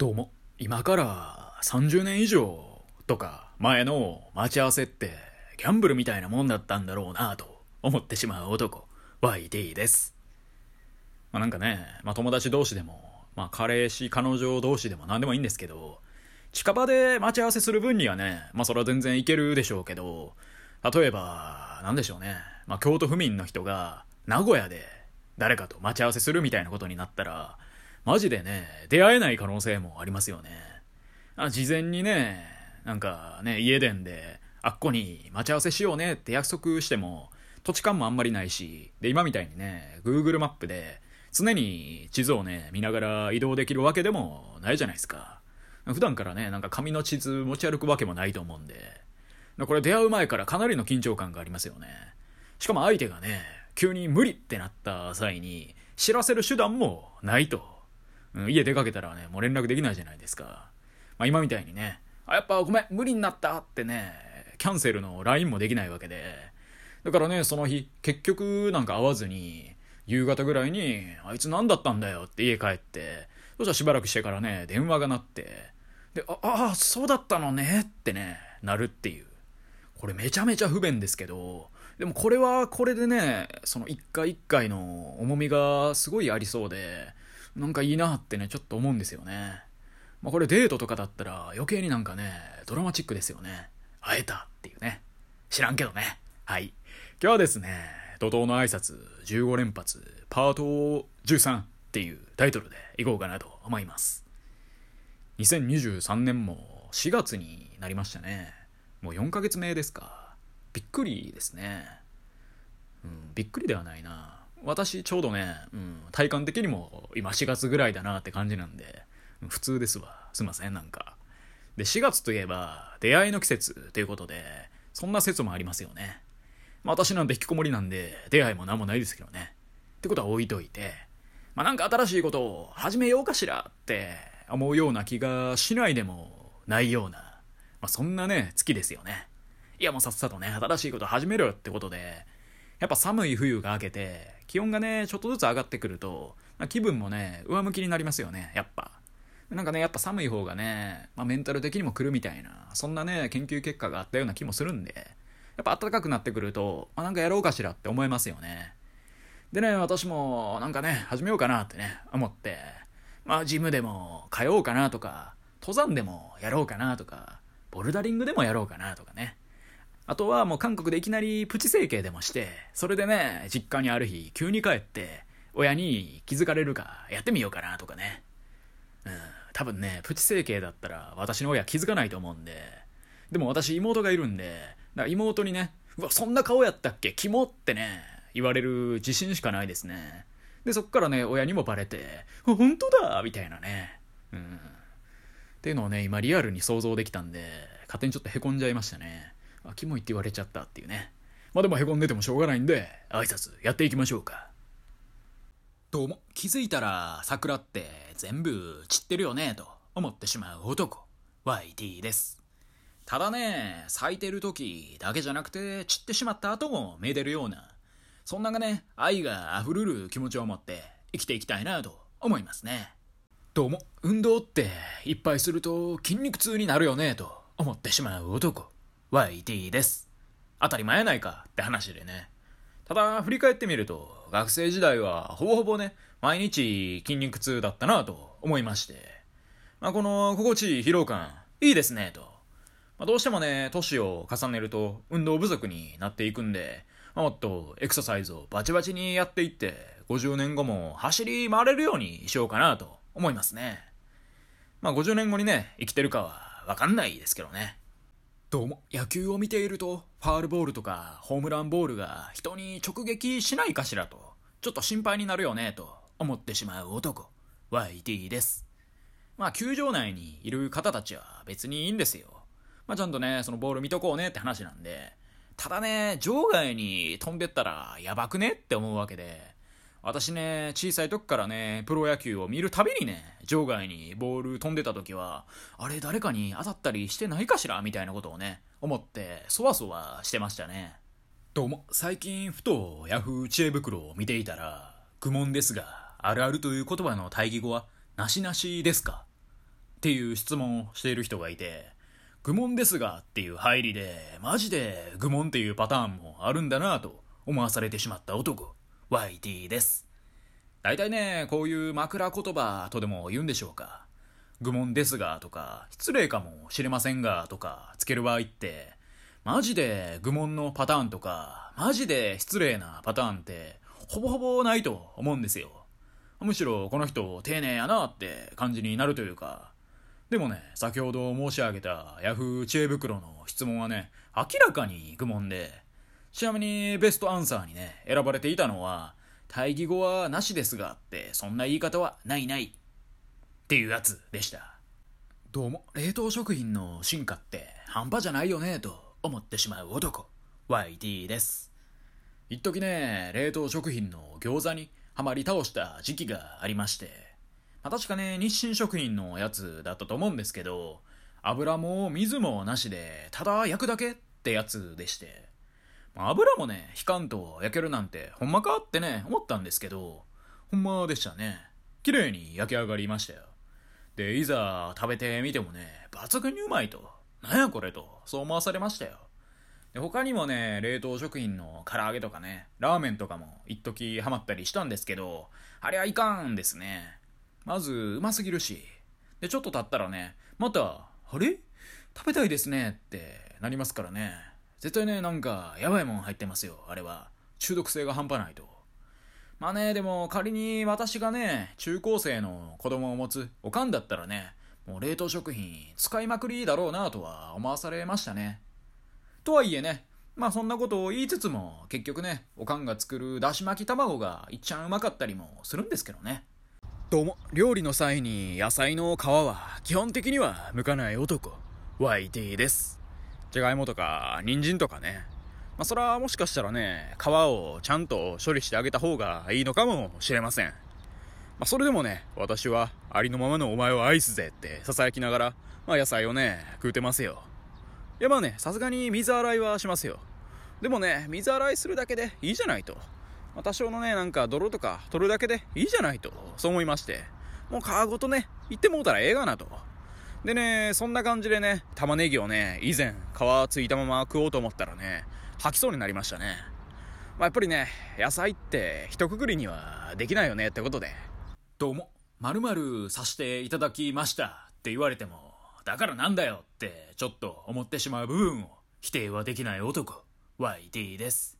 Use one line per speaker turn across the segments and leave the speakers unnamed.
どうも、今から30年以上とか前の待ち合わせってギャンブルみたいなもんだったんだろうなと思ってしまう男、YT です。まあなんかね、まあ友達同士でも、まあ彼氏、彼女同士でも何でもいいんですけど、近場で待ち合わせする分にはね、まあそれは全然いけるでしょうけど、例えば、なんでしょうね、まあ京都府民の人が名古屋で誰かと待ち合わせするみたいなことになったら、マジでね、出会えない可能性もありますよね。あ事前にね、なんかね、家電で、あっこに待ち合わせしようねって約束しても、土地勘もあんまりないし、で、今みたいにね、Google マップで、常に地図をね、見ながら移動できるわけでもないじゃないですか。普段からね、なんか紙の地図持ち歩くわけもないと思うんで、これ出会う前からかなりの緊張感がありますよね。しかも相手がね、急に無理ってなった際に、知らせる手段もないと。うん、家出かけたらね、もう連絡できないじゃないですか。まあ今みたいにね、あ、やっぱごめん、無理になったってね、キャンセルの LINE もできないわけで。だからね、その日、結局なんか会わずに、夕方ぐらいに、あいつ何だったんだよって家帰って、そしたらしばらくしてからね、電話が鳴って、で、あ、あ、そうだったのねってね、なるっていう。これめちゃめちゃ不便ですけど、でもこれはこれでね、その一回一回の重みがすごいありそうで、なんかいいなってね、ちょっと思うんですよね。まあこれデートとかだったら余計になんかね、ドラマチックですよね。会えたっていうね。知らんけどね。はい。今日はですね、怒涛の挨拶15連発パート13っていうタイトルでいこうかなと思います。2023年も4月になりましたね。もう4ヶ月目ですか。びっくりですね。うん、びっくりではないな。私ちょうどね、うん、体感的にも今4月ぐらいだなって感じなんで、普通ですわ。すいません、なんか。で、4月といえば出会いの季節ということで、そんな説もありますよね。まあ私なんて引きこもりなんで出会いも何もないですけどね。ってことは置いといて、まあなんか新しいことを始めようかしらって思うような気がしないでもないような、まあそんなね、月ですよね。いやもうさっさとね、新しいこと始めろよってことで、やっぱ寒い冬が明けて、気温がね、ちょっとずつ上がってくると、まあ気分もね、上向きになりますよね、やっぱ。なんかね、やっぱ寒い方がね、まあ、メンタル的にも来るみたいな、そんなね、研究結果があったような気もするんで、やっぱ暖かくなってくると、まあ、なんかやろうかしらって思いますよね。でね、私もなんかね、始めようかなってね、思って、まあジムでも通おうかなとか、登山でもやろうかなとか、ボルダリングでもやろうかなとかね。あとはもう韓国でいきなりプチ整形でもして、それでね、実家にある日急に帰って、親に気づかれるかやってみようかなとかね。うん、多分ね、プチ整形だったら私の親気づかないと思うんで、でも私妹がいるんで、だから妹にね、うわ、そんな顔やったっけ？キモってね、言われる自信しかないですね。で、そっからね、親にもバレて、本当だみたいなね。うん。っていうのをね、今リアルに想像できたんで、勝手にちょっと凹んじゃいましたね。あ、キモいって言われちゃったっていうね。まあでも凹んでてもしょうがないんで、挨拶やっていきましょうか。どうも、気づいたら桜って全部散ってるよね、と思ってしまう男、YT です。ただね、咲いてる時だけじゃなくて散ってしまった後もめでるような、そんながね、愛が溢れる気持ちを持って生きていきたいなと思いますね。どうも、運動っていっぱいすると筋肉痛になるよね、と思ってしまう男、YT です。当たり前やないかって話でね。ただ、振り返ってみると、学生時代はほぼほぼね、毎日筋肉痛だったなと思いまして、まあ、この心地いい疲労感、いいですね、と。まあ、どうしてもね、年を重ねると運動不足になっていくんで、まあ、もっとエクササイズをバチバチにやっていって、50年後も走り回れるようにしようかなと思いますね。まあ、50年後にね、生きてるかはわかんないですけどね。どうも、野球を見ていると、ファールボールとかホームランボールが人に直撃しないかしらと、ちょっと心配になるよねと思ってしまう男、YT です。まあ、球場内にいる方たちは別にいいんですよ。まあ、ちゃんとね、そのボール見とこうねって話なんで、ただね、場外に飛んでったらやばくねって思うわけで、私ね、小さい時からね、プロ野球を見るたびにね、場外にボール飛んでた時は、あれ誰かに当たったりしてないかしら？みたいなことをね、思って、そわそわしてましたね。どうも、最近ふとヤフー知恵袋を見ていたら、愚問ですが、あるあるという言葉の対義語は、なしなしですか？っていう質問をしている人がいて、愚問ですがっていう入りで、マジで愚問っていうパターンもあるんだなと思わされてしまった男、YT です。大体ね、こういう枕言葉とでも言うんでしょうか。愚問ですがとか、失礼かもしれませんがとか、つける場合って、マジで愚問のパターンとか、マジで失礼なパターンって、ほぼほぼないと思うんですよ。むしろこの人丁寧やなって感じになるというか。でもね、先ほど申し上げた Yahoo 知恵袋の質問はね、明らかに愚問で、ちなみにベストアンサーにね、選ばれていたのは、対義語はなしですがって、そんな言い方はないない。っていうやつでした。どうも、冷凍食品の進化って半端じゃないよね、と思ってしまう男、YT です。一時ね、冷凍食品の餃子にハマり倒した時期がありまして、まあ、確かね、日清食品のやつだったと思うんですけど、油も水もなしで、ただ焼くだけってやつでして、油もね、引かんと焼けるなんて、ほんまかってね、思ったんですけど、ほんまでしたね。綺麗に焼き上がりましたよ。で、いざ食べてみてもね、抜群にうまいと。なんやこれと、そう思わされましたよ。で、他にもね、冷凍食品の唐揚げとかね、ラーメンとかも一時ハマったりしたんですけど、あれはいかんですね。まず、うますぎるし。で、ちょっと経ったらね、また、あれ？食べたいですねってなりますからね。絶対ね、なんか、やばいもん入ってますよ、あれは。中毒性が半端ないと。まあね、でも仮に私がね、中高生の子供を持つおかんだったらね、もう冷凍食品使いまくりだろうなとは思わされましたね。とはいえね、まあそんなことを言いつつも、結局ね、おかんが作るだし巻き卵がいっちゃんうまかったりもするんですけどね。どうも、料理の際に野菜の皮は基本的には剥かない男、YT です。じゃがいもとか人参とかね。まあそれはもしかしたらね、皮をちゃんと処理してあげた方がいいのかもしれません。まあそれでもね、私はありのままのお前を愛すぜって囁きながら、まあ野菜をね、食うてますよ。いやまあね、さすがに水洗いはしますよ。でもね、水洗いするだけでいいじゃないと。多少のね、なんか泥とか取るだけでいいじゃないと、そう思いまして。もう皮ごとね、行ってもうたらええがなと。でね、そんな感じでね、玉ねぎをね、以前、皮ついたまま食おうと思ったらね、吐きそうになりましたね。まあ、やっぱりね、野菜って一括りにはできないよねってことで。どうも、〇〇さしていただきましたって言われても、だからなんだよってちょっと思ってしまう部分を否定はできない男、YT です。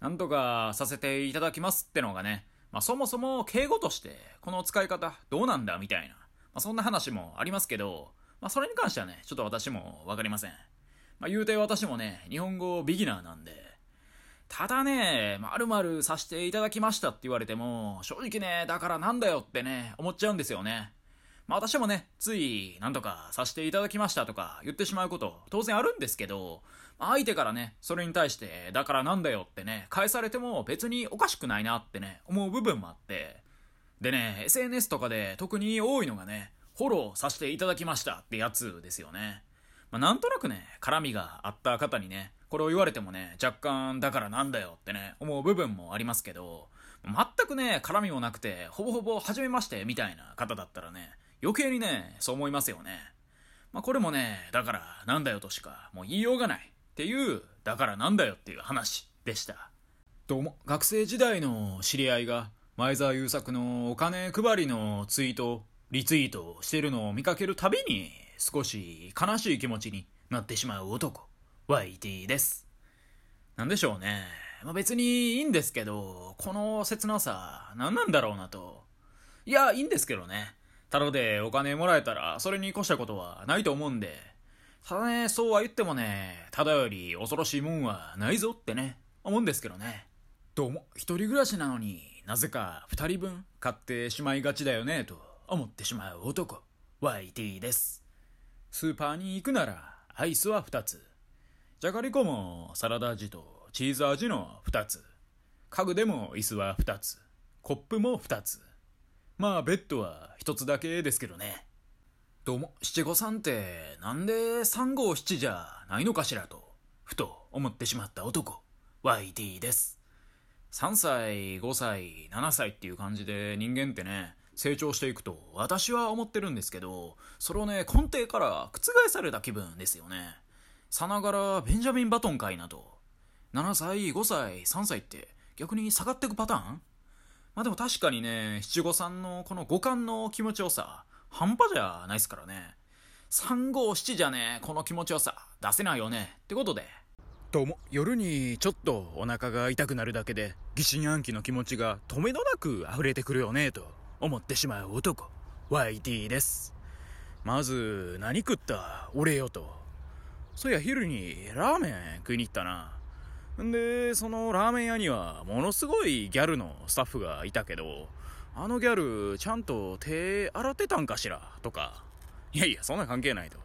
なんとかさせていただきますってのがね、まあそもそも敬語としてこの使い方どうなんだみたいな、まあそんな話もありますけど、まあそれに関してはね、ちょっと私もわかりません。まあ言うて私もね、日本語ビギナーなんで、ただね、まるまるさせていただきましたって言われても、正直ね、だからなんだよってね、思っちゃうんですよね。まあ私もね、つい、なんとかさせていただきましたとか言ってしまうこと、当然あるんですけど、まあ相手からね、それに対して、だからなんだよってね、返されても別におかしくないなってね、思う部分もあって、でね、SNS とかで特に多いのがね、フォローさせていただきましたってやつですよね。まあ、なんとなくね、絡みがあった方にね、これを言われてもね、若干だからなんだよってね、思う部分もありますけど、全くね、絡みもなくて、ほぼほぼ初めましてみたいな方だったらね、余計にね、そう思いますよね。まあ、これもね、だからなんだよとしかもう言いようがないっていう、だからなんだよっていう話でした。どうも、学生時代の知り合いが前澤友作のお金配りのツイート、リツイートしてるのを見かけるたびに少し悲しい気持ちになってしまう男、YT です。なんでしょうね。まあ、別にいいんですけど、この切なさ、何なんだろうなと。いや、いいんですけどね。ただでお金もらえたら、それに越したことはないと思うんで。ただね、そうは言ってもね、ただより恐ろしいもんはないぞってね、思うんですけどね。どうも、一人暮らしなのになぜか二人分買ってしまいがちだよね、と思ってしまう男、YT です。スーパーに行くなら、アイスは二つ。じゃがりこもサラダ味とチーズ味の二つ。家具でも椅子は二つ。コップも二つ。まあ、ベッドは一つだけですけどね。どうも、七五三ってなんで三五七じゃないのかしらと、ふと思ってしまった男、YT です。3歳、5歳、7歳っていう感じで人間ってね、成長していくと私は思ってるんですけど、それをね、根底から覆された気分ですよね。さながらベンジャミン・バトンかいなと。7歳、5歳、3歳って逆に下がっていくパターン？まあでも確かにね、七五三のこの五感の気持ちよさ、半端じゃないっすからね。3五7じゃね、この気持ちよさ、出せないよね。ってことで。
どうも、夜にちょっとお腹が痛くなるだけで、疑心暗鬼の気持ちが止めどなく溢れてくるよね、と思ってしまう男、YT です。まず、何食った俺よと。そういや、昼にラーメン食いに行ったな。んで、そのラーメン屋には、ものすごいギャルのスタッフがいたけど、あのギャル、ちゃんと手洗ってたんかしらとか。いやいや、そんな関係ないと。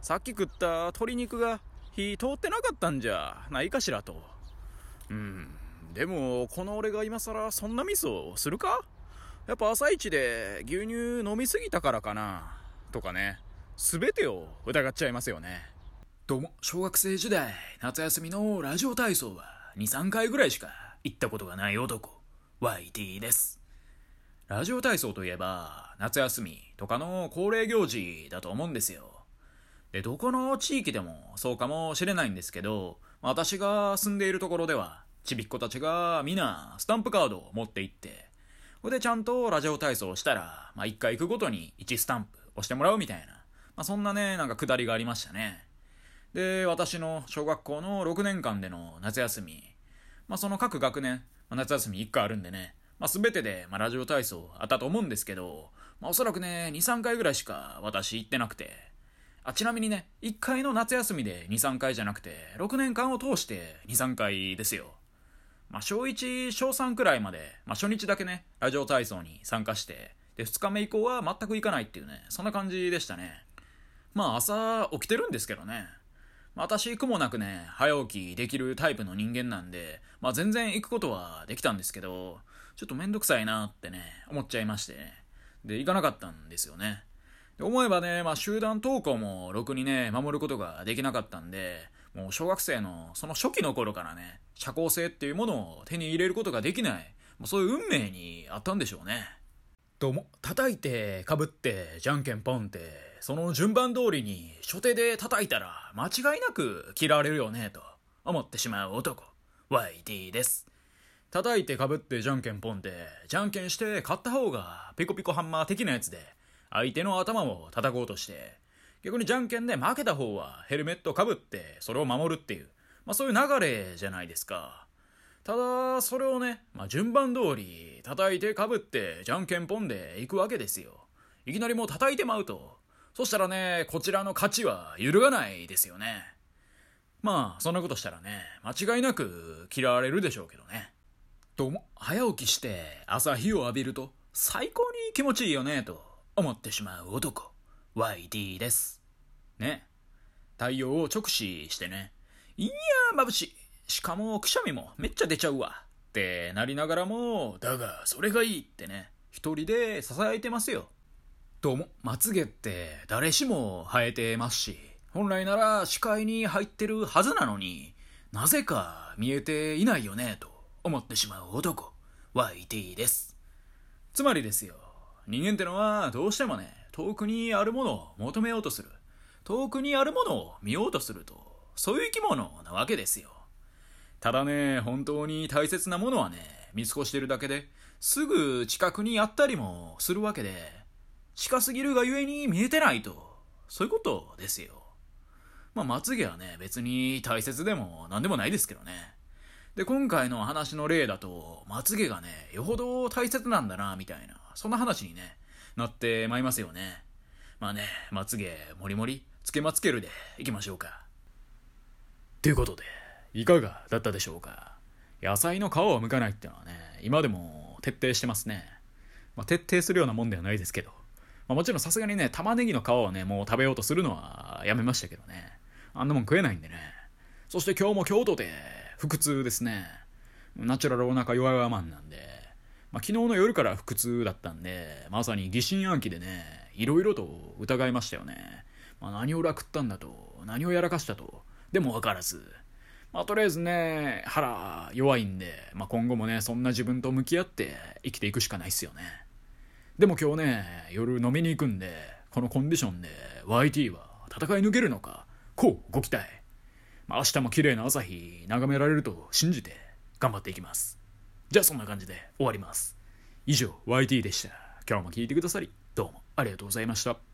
さっき食った鶏肉が火通ってなかったんじゃないかしらと。うん。でも、この俺が今更そんなミスをするか？やっぱ朝一で牛乳飲みすぎたからかな？とかね。すべてを疑っちゃいますよね。
どうも、小学生時代、夏休みのラジオ体操は2、3回ぐらいしか行ったことがない男、YT です。ラジオ体操といえば、夏休みとかの恒例行事だと思うんですよ。で、どこの地域でもそうかもしれないんですけど、私が住んでいるところでは、ちびっ子たちがみんなスタンプカードを持って行って、これでちゃんとラジオ体操をしたら、まあ、一回行くごとに1スタンプ押してもらうみたいな、まあ、そんなね、なんかくだりがありましたね。で、私の小学校の6年間での夏休み、まあ、その各学年、まあ、夏休み1回あるんでね、まあ、すべてで、まあ、ラジオ体操あったと思うんですけど、まあ、おそらくね、2、3回ぐらいしか私行ってなくて、あ、ちなみにね、1回の夏休みで2、3回じゃなくて、6年間を通して2、3回ですよ。まあ、小1、小3くらいまで、まあ、初日だけね、ラジオ体操に参加して、で、2日目以降は全く行かないっていうね、そんな感じでしたね。まあ、朝起きてるんですけどね。私、苦もなくね、早起きできるタイプの人間なんで、まあ全然行くことはできたんですけど、ちょっとめんどくさいなってね、思っちゃいまして。で、行かなかったんですよね。思えばね、まあ集団登校もろくにね、守ることができなかったんで、もう小学生のその初期の頃からね、社交性っていうものを手に入れることができない、もうそういう運命にあったんでしょうね。
どうも、叩いて、被って、じゃんけんポンって、その順番通りに初手で叩いたら間違いなく嫌われるよね、と思ってしまう男、YT です。叩いて被ってじゃんけんポンって、じゃんけんして勝った方がピコピコハンマー的なやつで、相手の頭を叩こうとして、逆にじゃんけんで負けた方はヘルメット被ってそれを守るっていう、まあそういう流れじゃないですか。ただ、それをね、まあ、順番通り、叩いて被って、じゃんけんぽんで行くわけですよ。いきなりもう叩いてまうと。そしたらね、こちらの勝ちは揺るがないですよね。まあ、そんなことしたらね、間違いなく嫌われるでしょうけどね。どうも、早起きして朝日を浴びると最高に気持ちいいよね、と思ってしまう男、YD です。ね。太陽を直視してね。いやー、眩しい。しかも、くしゃみもめっちゃ出ちゃうわ。ってなりながらも、だが、それがいいってね、一人で支えてますよ。どうも、まつげって誰しも生えてますし、本来なら視界に入ってるはずなのに、なぜか見えていないよね、と思ってしまう男、YT です。つまりですよ、人間ってのはどうしてもね、遠くにあるものを求めようとする。遠くにあるものを見ようとすると、そういう生き物なわけですよ。ただね、本当に大切なものはね、見過ごしてるだけで、すぐ近くにあったりもするわけで、近すぎるがゆえに見えてないと、そういうことですよ。まあ、まつげはね、別に大切でも何でもないですけどね。で、今回の話の例だと、まつげがね、よほど大切なんだな、みたいな、そんな話にね、なってまいりますよね。まあね、まつげ、もりもり、つけまつけるで、いきましょうか。ということで、いかがだったでしょうか野菜の皮を剥かないっていうのはね、今でも徹底してますね。まあ、徹底するようなもんではないですけど。まあ、もちろんさすがにね、玉ねぎの皮をね、もう食べようとするのはやめましたけどね。あんなもん食えないんでね。そして今日も京都で腹痛ですね。ナチュラルお腹弱々マンなんで。まあ、昨日の夜から腹痛だったんで、まさに疑心暗鬼でね、いろいろと疑いましたよね。まあ、何を楽ったんだと、何をやらかしたと、でもわからず。まあ、とりあえずね、腹弱いんで、まあ、今後もね、そんな自分と向き合って生きていくしかないっすよね。
でも今日ね夜飲みに行くんでこのコンディションで YT は戦い抜けるのかこうご期待、まあ、明日も綺麗な朝日眺められると信じて頑張っていきますじゃあそんな感じで終わります。以上 YT でした。今日も聞いてくださりどうもありがとうございました。